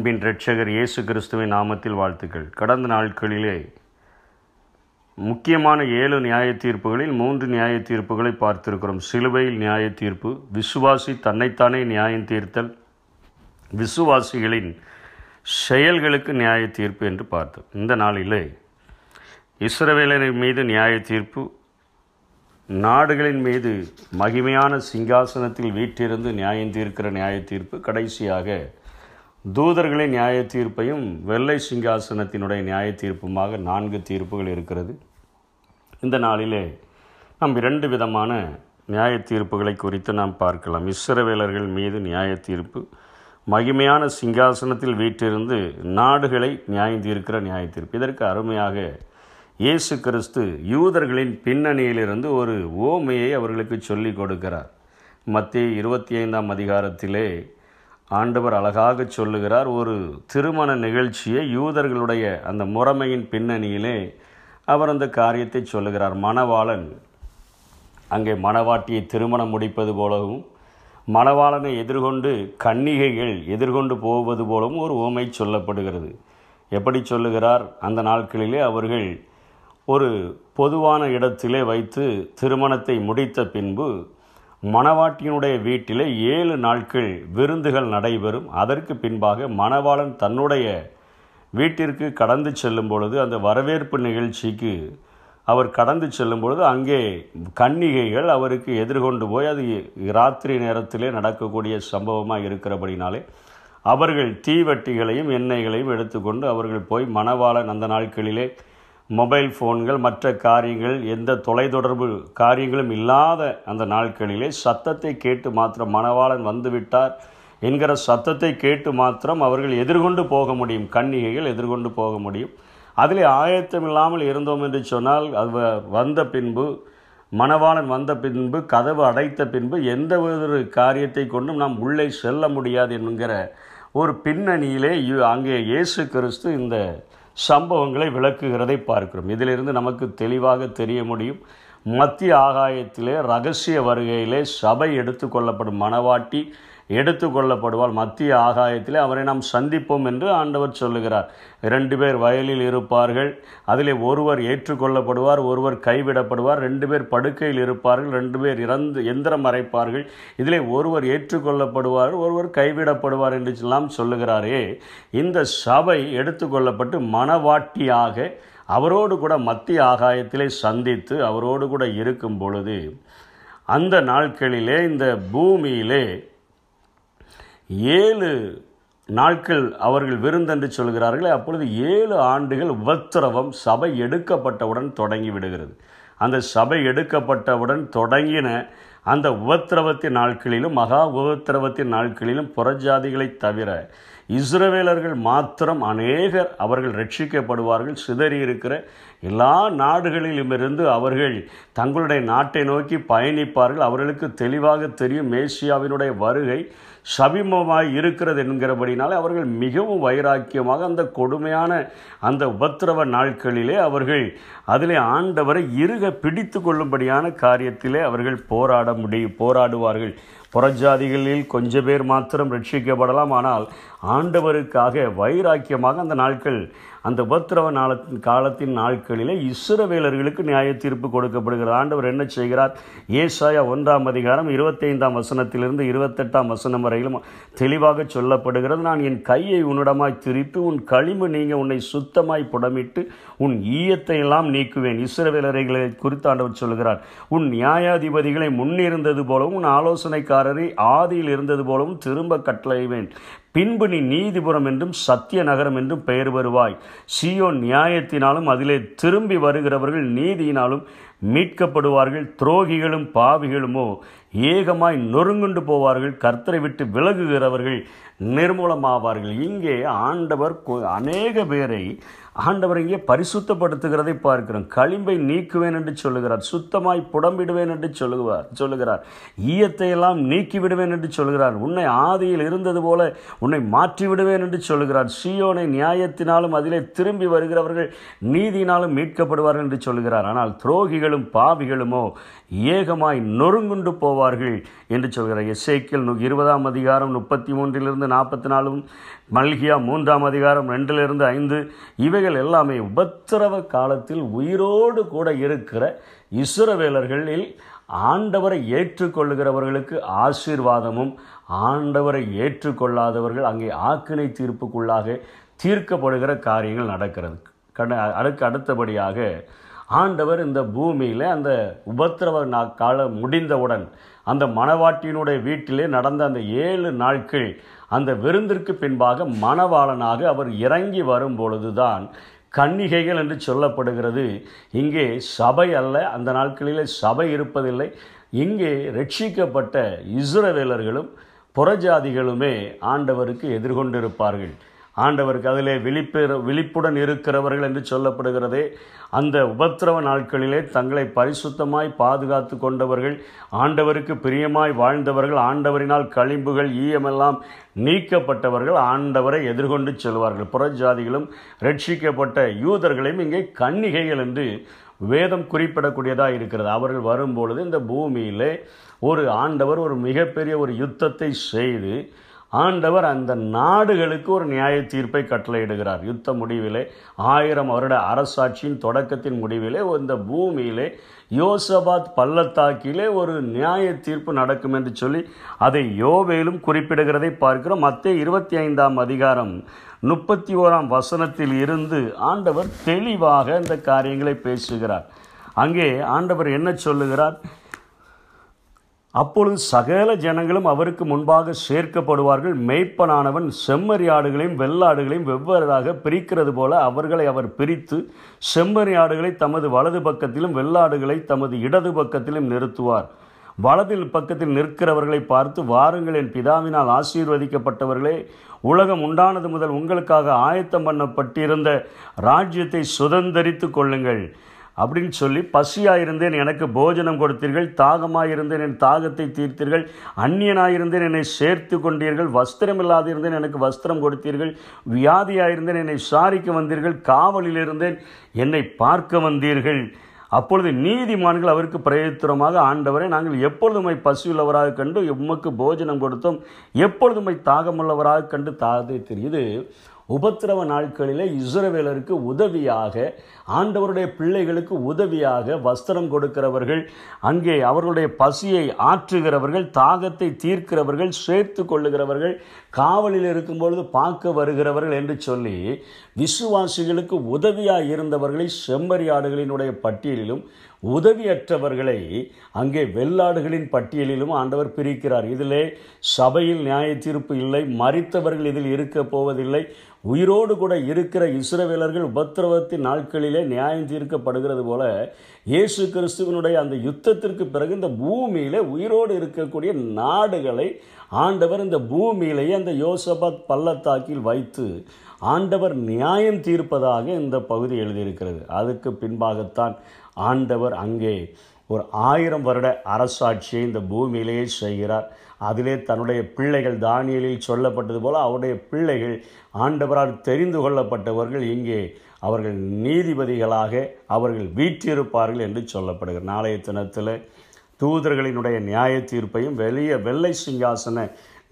அன்பின் இரட்சகர் இயேசு கிறிஸ்துவின் நாமத்தில் வாழ்த்துக்கள். கடந்த நாட்களிலே முக்கியமான ஏழு நியாய தீர்ப்புகளில் மூன்று நியாய தீர்ப்புகளை பார்த்திருக்கிறோம். சிலுவையில் நியாய தீர்ப்பு விசுவாசி தன்னைத்தானே நியாயம் தீர்த்தல் விசுவாசிகளின் செயல்களுக்கு நியாய தீர்ப்பு என்று பார்த்தோம். இந்த நாளிலே இஸ்ரவேலரின் மீது நியாய தீர்ப்பு நாடுகளின் மீது மகிமையான சிங்காசனத்தில் வீற்றிருந்து நியாயம் தீர்க்கிற நியாய தீர்ப்பு கடைசியாக தூதர்களின் நியாய தீர்ப்பையும் வெள்ளை சிங்காசனத்தினுடைய நியாய தீர்ப்புமாக நான்கு தீர்ப்புகள் இருக்கிறது. இந்த நாளிலே நாம் இரண்டு விதமான நியாய தீர்ப்புகளை குறித்து நாம் பார்க்கலாம். இஸ்ரவேலர்கள் மீது நியாய தீர்ப்பு மகிமையான சிங்காசனத்தில் வீற்றிருந்து நாடுகளை நியாயம் தீர்க்கிற நியாய தீர்ப்பு இதற்கு அருமையாக இயேசு கிறிஸ்து யூதர்களின் பின்னணியிலிருந்து ஒரு ஓமையை அவர்களுக்கு சொல்லிக் கொடுக்கிறார். மத்திய இருபத்தி ஐந்தாம் அதிகாரத்திலே ஆண்டவர் அழகாக சொல்லுகிறார் ஒரு திருமண நிகழ்ச்சியை யூதர்களுடைய அந்த முறைமையின் பின்னணியிலே அவர் அந்த காரியத்தை சொல்லுகிறார். மணவாளன் அங்கே மணவாட்டியை திருமணம் முடிப்பது போலவும் மணவாளனை எதிர்கொண்டு கன்னிகைகள் எதிர்கொண்டு போவது போலவும் ஒரு ஓமை சொல்லப்படுகிறது. எப்படி சொல்லுகிறார்? அந்த நாட்களிலே அவர்கள் ஒரு பொதுவான இடத்திலே வைத்து திருமணத்தை முடித்த பின்பு மணவாட்டியினுடைய வீட்டிலே ஏழு நாட்கள் விருந்துகள் நடைபெறும். அதற்கு பின்பாக மணவாளன் தன்னுடைய வீட்டிற்கு கடந்து செல்லும் பொழுது அந்த வரவேற்பு நிகழ்ச்சிக்கு அவர் கடந்து செல்லும் பொழுது அங்கே கன்னிகைகள் அவருக்கு எதிர்கொண்டு போய் அது ராத்திரி நேரத்திலே நடக்கக்கூடிய சம்பவமாக இருக்கிறபடினாலே அவர்கள் தீவட்டிகளையும் எண்ணெய்களையும் எடுத்துக்கொண்டு அவர்கள் போய் மணவாளன் அந்த நாட்களிலே மொபைல் ஃபோன்கள் மற்ற காரியங்கள் எந்த தொலைத்தொடர்பு காரியங்களும் இல்லாத அந்த நாட்களிலே சத்தத்தை கேட்டு மாத்திரம் மணவாளன் வந்துவிட்டார் என்கிற சத்தத்தை கேட்டு மாத்திரம் அவர்கள் எதிர்கொண்டு போக முடியும் கன்னிகைகள் எதிர்கொண்டு போக முடியும். அதில் ஆயத்தம் இல்லாமல் இருந்தோம் என்று சொன்னால் அது வந்த பின்பு மணவாளன் வந்த பின்பு கதவு அடைத்த பின்பு எந்த ஒரு காரியத்தை கொண்டும் நாம் உள்ளே செல்ல முடியாது என்கிற ஒரு பின்னணியிலே அங்கே இயேசு கிறிஸ்து இந்த சம்பவங்களை விளக்குகிறதை பார்க்கிறோம். இதிலிருந்து நமக்கு தெளிவாக தெரிய முடியும். மத்திய ஆகாயத்திலே ரகசிய வருகையிலே சபை எடுத்துக்கொள்ளப்படும் மணவாட்டி எடுத்துக்கொள்ளப்படுவாள். மத்திய ஆகாயத்திலே அவரை நாம் சந்திப்போம் என்று ஆண்டவர் சொல்லுகிறார். ரெண்டு பேர் வயலில் இருப்பார்கள். அதிலே ஒருவர் ஏற்றுக்கொள்ளப்படுவார் ஒருவர் கைவிடப்படுவார். ரெண்டு பேர் படுக்கையில் இருப்பார்கள் ரெண்டு பேர் இறந்து எந்திரம் அரைப்பார்கள். இதிலே ஒருவர் ஏற்றுக்கொள்ளப்படுவார் ஒருவர் கைவிடப்படுவார் என்று எல்லாம் சொல்லுகிறாரே. இந்த சபை எடுத்துக்கொள்ளப்பட்டு மனவாட்டியாக அவரோடு கூட மத்திய ஆகாயத்திலே சந்தித்து அவரோடு கூட இருக்கும் பொழுது அந்த நாட்களிலே இந்த பூமியிலே ஏழு நாட்கள் அவர்கள் விருந்தென்று சொல்கிறார்களே அப்பொழுது ஏழு ஆண்டுகள் உபத்திரவம் சபை எடுக்கப்பட்டவுடன் தொடங்கி விடுகிறது. அந்த சபை எடுக்கப்பட்டவுடன் தொடங்கின அந்த உபத்திரவத்தின் நாட்களிலும் மகா உபத்திரவத்தின் நாட்களிலும் புறஜாதிகளை தவிர இஸ்ரவேலர்கள் மாத்திரம் அநேகர் அவர்கள் ரட்சிக்கப்படுவார்கள் சிதறி இருக்கிற எல்லா நாடுகளிலுமிருந்து அவர்கள் தங்களுடைய நாட்டை நோக்கி பயணிப்பார்கள். அவர்களுக்கு தெளிவாக தெரியும் மேசியாவினுடைய வருகை சபிமமாய் இருக்கிறது என்கிறபடினாலே அவர்கள் மிகவும் வைராக்கியமாக அந்த கொடுமையான அந்த உபத்திரவ நாட்களிலே அவர்கள் அதிலே ஆண்டவரை இருக பிடித்து கொள்ளும்படியான காரியத்திலே அவர்கள் போராட முடியும் போராடுவார்கள். புறஜாதிகளில் கொஞ்ச பேர் மாத்திரம் ரட்சிக்கப்படலாம். ஆனால் ஆண்டவருக்காக வைராக்கியமாக அந்த நாட்கள் அந்த உபத்திரவ நாளத்தின் காலத்தின் நாட்களிலே இஸ்ரவேலர்களுக்கு நியாய தீர்ப்பு கொடுக்கப்படுகிறது. ஆண்டவர் என்ன செய்கிறார்? ஏசாயா ஒன்றாம் அதிகாரம் இருபத்தைந்தாம் வசனத்திலிருந்து இருபத்தெட்டாம் வசனம் வரையிலும் தெளிவாக சொல்லப்படுகிறது. நான் என் கையை உன்னிடமாய் திருப்பி உன் களிம்பு நீங்க உன்னை சுத்தமாய் புடமிட்டு உன் ஈயத்தை எல்லாம் நீக்குவேன். இஸ்ரவேலர்களை குறித்து ஆண்டவர் சொல்கிறார். உன் நியாயாதிபதிகளை முன்னிருந்தது போலவும் உன் ஆலோசனைக்காரரை ஆதியில் இருந்தது போலவும் திரும்ப கட்டளைவேன் பின்பு நீ நீதிபுரம் என்றும் சத்திய நகரம் என்றும் பெயர் வருவாய். சியோ நியாயத்தினாலும் அதிலே திரும்பி வருகிறவர்கள் நீதியினாலும் மீட்கப்படுவார்கள் துரோகிகளும் பாவிகளுமோ. ஏகமாய் நொறுங்குண்டு போவார்கள் கர்த்தரை விட்டு விலகுகிறவர்கள் நிர்மூலமாவார்கள். இங்கே ஆண்டவர் அநேக பேரை ஆண்டவர் இங்கே பரிசுத்தப்படுத்துகிறதை பார்க்கிறோம். களிம்பை நீக்குவேன் என்று சொல்லுகிறார். சுத்தமாய் புடம்பிடுவேன் என்று சொல்லுவார் சொல்லுகிறார். ஈயத்தை எல்லாம் நீக்கிவிடுவேன் என்று சொல்கிறார் உன்னை ஆதியில் இருந்தது போல உன்னை மாற்றிவிடுவேன் என்று சொல்லுகிறார். சியோனை நியாயத்தினாலும் அதிலே திரும்பி வருகிறவர்கள் நீதியினாலும் மீட்கப்படுவார்கள் என்று சொல்கிறார் ஆனால் துரோகிகளும் பாவிகளுமோ ஏகமாய் நொறுங்குண்டு போவார்கள் என்று சொல்கிறார் எஸ்ஐக்கில் இருபதாம் அதிகாரம் முப்பத்தி மூன்றிலிருந்து நாற்பத்தி நாலும் மல்கியா மூன்றாம் அதிகாரம் ரெண்டிலிருந்து ஐந்து. இவைகள் எல்லாமே உபத்திரவ காலத்தில் உயிரோடு கூட இருக்கிற இசுரவேலர்களில் ஆண்டவரை ஏற்றுக்கொள்ளுகிறவர்களுக்கு ஆசீர்வாதமும் ஆண்டவரை ஏற்றுக்கொள்ளாதவர்கள் அங்கே ஆக்கினை தீர்ப்புக்குள்ளாக தீர்க்கப்படுகிற காரியங்கள் நடக்கிறது. கட அதுக்கு அடுத்தபடியாக ஆண்டவர் இந்த பூமியில் அந்த உபத்திரவ நா காலம் முடிந்தவுடன் அந்த மணவாட்டியினுடைய வீட்டிலே நடந்த அந்த ஏழு நாட்கள் அந்த விருந்திற்கு பின்பாக மணவாளனாக அவர் இறங்கி வரும் பொழுதுதான் கன்னிகைகள் என்று சொல்லப்படுகிறது. இங்கே சபை அல்ல அந்த நாட்களிலே சபை இருப்பதில்லை. இங்கே ரட்சிக்கப்பட்ட இஸ்ரவேலர்களும் புறஜாதிகளுமே ஆண்டவருக்கு எதிர்கொண்டிருப்பார்கள். ஆண்டவருக்கு அதிலே விழிப்பெற விழிப்புடன் இருக்கிறவர்கள் என்று சொல்லப்படுகிறதே. அந்த உபத்திரவ நாட்களிலே தங்களை பரிசுத்தமாய் பாதுகாத்து கொண்டவர்கள் ஆண்டவருக்கு பிரியமாய் வாழ்ந்தவர்கள் ஆண்டவரினால் களிம்புகள் ஈயமெல்லாம் நீக்கப்பட்டவர்கள் ஆண்டவரை எதிர்கொண்டு செல்வார்கள். புறஜாதிகளும் ரட்சிக்கப்பட்ட யூதர்களையும் இங்கே கன்னிகைகள் என்று வேதம் குறிப்பிடக்கூடியதாக இருக்கிறது. அவர்கள் வரும்பொழுது இந்த பூமியிலே ஒரு ஆண்டவர் ஒரு மிகப்பெரிய ஒரு யுத்தத்தை செய்து ஆண்டவர் அந்த நாடுகளுக்கு ஒரு நியாய தீர்ப்பை கட்டளையிடுகிறார். யுத்த முடிவிலே ஆயிரம் வருட அரசாட்சியின் தொடக்கத்தின் முடிவிலே இந்த பூமியிலே யோசபாத் பள்ளத்தாக்கிலே ஒரு நியாய தீர்ப்பு நடக்கும் என்று சொல்லி அதை யோவேலும் குறிப்பிடுகிறதை பார்க்கிறோம். மத்திய இருபத்தி ஐந்தாம் அதிகாரம் முப்பத்தி ஓராம் வசனத்தில் இருந்து ஆண்டவர் தெளிவாக இந்த காரியங்களை பேசுகிறார். அங்கே ஆண்டவர் என்ன சொல்லுகிறார்? அப்பொழுது சகல ஜனங்களும் அவருக்கு முன்பாக சேர்க்கப்படுவார்கள். மெய்ப்பனானவன் செம்மறியாடுகளையும் வெள்ளாடுகளையும் வெவ்வேறாக பிரிக்கிறது போல அவர்களை அவர் பிரித்து செம்மறியாடுகளை தமது வலது பக்கத்திலும் வெள்ளாடுகளை தமது இடது பக்கத்திலும் நிறுத்துவார். வலதில் பக்கத்தில் நிற்கிறவர்களை பார்த்து வாருங்கள் என் பிதாவினால் ஆசீர்வதிக்கப்பட்டவர்களே உலகம் உண்டானது முதல் உங்களுக்காக ஆயத்தம் பண்ணப்பட்டிருந்த ராஜ்யத்தை சுதந்தரித்து கொள்ளுங்கள். அப்படின்னு சொல்லி பசியாக இருந்தேன் எனக்கு போஜனம் கொடுத்தீர்கள் தாகமாக இருந்தேன் என் தாகத்தை தீர்த்தீர்கள் அந்நியனாக இருந்தேன் என்னை சேர்த்து கொண்டீர்கள் வஸ்திரம் இல்லாதிருந்தேன் எனக்கு வஸ்திரம் கொடுத்தீர்கள் வியாதியாக இருந்தேன் என்னை சாரிக்க வந்தீர்கள் காவலில் இருந்தேன் என்னை பார்க்க வந்தீர்கள். அப்பொழுது நீதிமான்கள் அவருக்கு பிரயோத்திரமாக ஆண்டவரை நாங்கள் எப்பொழுதுமை பசியுள்ளவராக கண்டு உமக்கு போஜனம் கொடுத்தோம் எப்பொழுதுமை தாகமுள்ளவராக கண்டு தாதை தெரியுது உபத்திரவ நாட்களிலே இஸ்ரவேலருக்கு உதவியாக ஆண்டவருடைய பிள்ளைகளுக்கு உதவியாக வஸ்திரம் கொடுக்கிறவர்கள் அங்கே அவர்களுடைய பசியை ஆற்றுகிறவர்கள் தாகத்தை தீர்க்கிறவர்கள் சேர்த்து கொள்ளுகிறவர்கள் காவலில் இருக்கும்பொழுது பார்க்க வருகிறவர்கள் என்று சொல்லி விசுவாசிகளுக்கு உதவியாக இருந்தவர்களை செம்மறியாடுகளினுடைய பட்டியலிலும் உதவியற்றவர்களை அங்கே வெள்ளாடுகளின் பட்டியலிலும் ஆண்டவர் பிரிக்கிறார். இதிலே சபையில் நியாய தீர்ப்பு இல்லை மறித்தவர்கள் இதில் இருக்க போவதில்லை. உயிரோடு கூட இருக்கிற இஸ்ரவேலர்கள் உபத்திரவத்தின் நாட்களிலே நியாயம் தீர்க்கப்படுகிறது போல இயேசு கிறிஸ்துவனுடைய அந்த யுத்தத்திற்கு பிறகு இந்த பூமியில் உயிரோடு இருக்கக்கூடிய நாடுகளை ஆண்டவர் இந்த பூமியிலேயே அந்த யோசபத் பள்ளத்தாக்கில் வைத்து ஆண்டவர் நியாயம் தீர்ப்பதாக இந்த பகுதி எழுதியிருக்கிறது. அதுக்கு பின்பாகத்தான் ஆண்டவர் அங்கே ஒரு ஆயிரம் வருட அரசாட்சியை இந்த பூமியிலேயே செய்கிறார். அதிலே தன்னுடைய பிள்ளைகள் தானியலில் சொல்லப்பட்டது போல அவருடைய பிள்ளைகள் ஆண்டவரால் தெரிந்து கொள்ளப்பட்டவர்கள் இங்கே அவர்கள் நீதிபதிகளாக அவர்கள் வீற்றிருப்பார்கள் என்று சொல்லப்படுகிறார். நாளைய தினத்தில் தூதர்களினுடைய நியாய தீர்ப்பையும் வெளிய வெள்ளை சிங்காசன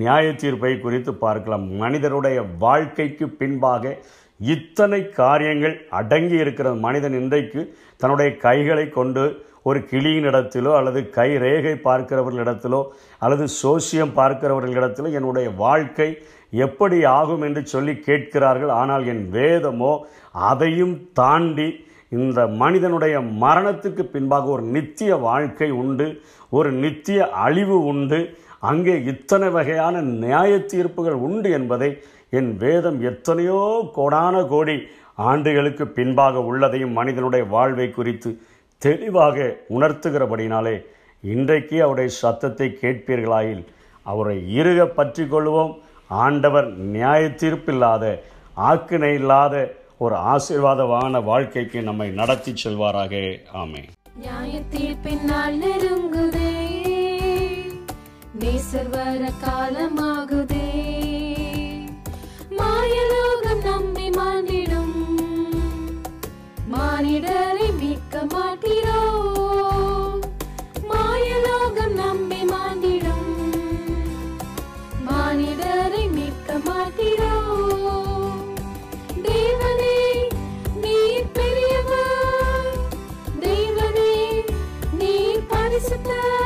நியாய தீர்ப்பை குறித்து பார்க்கலாம். மனிதருடைய வாழ்க்கைக்கு பின்பாக இத்தனை காரியங்கள் அடங்கி இருக்கிற மனிதன் இன்றைக்கு தன்னுடைய கைகளை கொண்டு ஒரு கிளியின் இடத்திலோ அல்லது கை ரேகை பார்க்கிறவர்களிடத்திலோ அல்லது சோசியம் பார்க்கிறவர்களிடத்திலோ என்னுடைய வாழ்க்கை எப்படி ஆகும் என்று சொல்லி கேட்கிறார்கள். ஆனால் என் வேதமோ அதையும் தாண்டி இந்த மனிதனுடைய மரணத்துக்கு பின்பாக ஒரு நித்திய வாழ்க்கை உண்டு ஒரு நித்திய அழிவு உண்டு அங்கே இத்தனை வகையான நியாய தீர்ப்புகள் உண்டு என்பதை என் வேதம் எத்தனையோ கோடான கோடி ஆண்டுகளுக்கு பின்பாக உள்ளதையும் மனிதனுடைய வாழ்வை குறித்து தெளிவாக உணர்த்துகிறபடினாலே இன்றைக்கு அவருடைய சத்தத்தை கேட்பீர்களாயில் அவரை இருக பற்றி கொள்வோம். ஆண்டவர் நியாய தீர்ப்பில்லாத ஆக்கினை இல்லாத ஒரு ஆசீர்வாதமான வாழ்க்கைக்கு நம்மை நடத்தி செல்வாராக. ஆமே நியாய தீர்ப்பினால் நெருங்குதே. நேசர் வர காலமாகுதே. Isabel.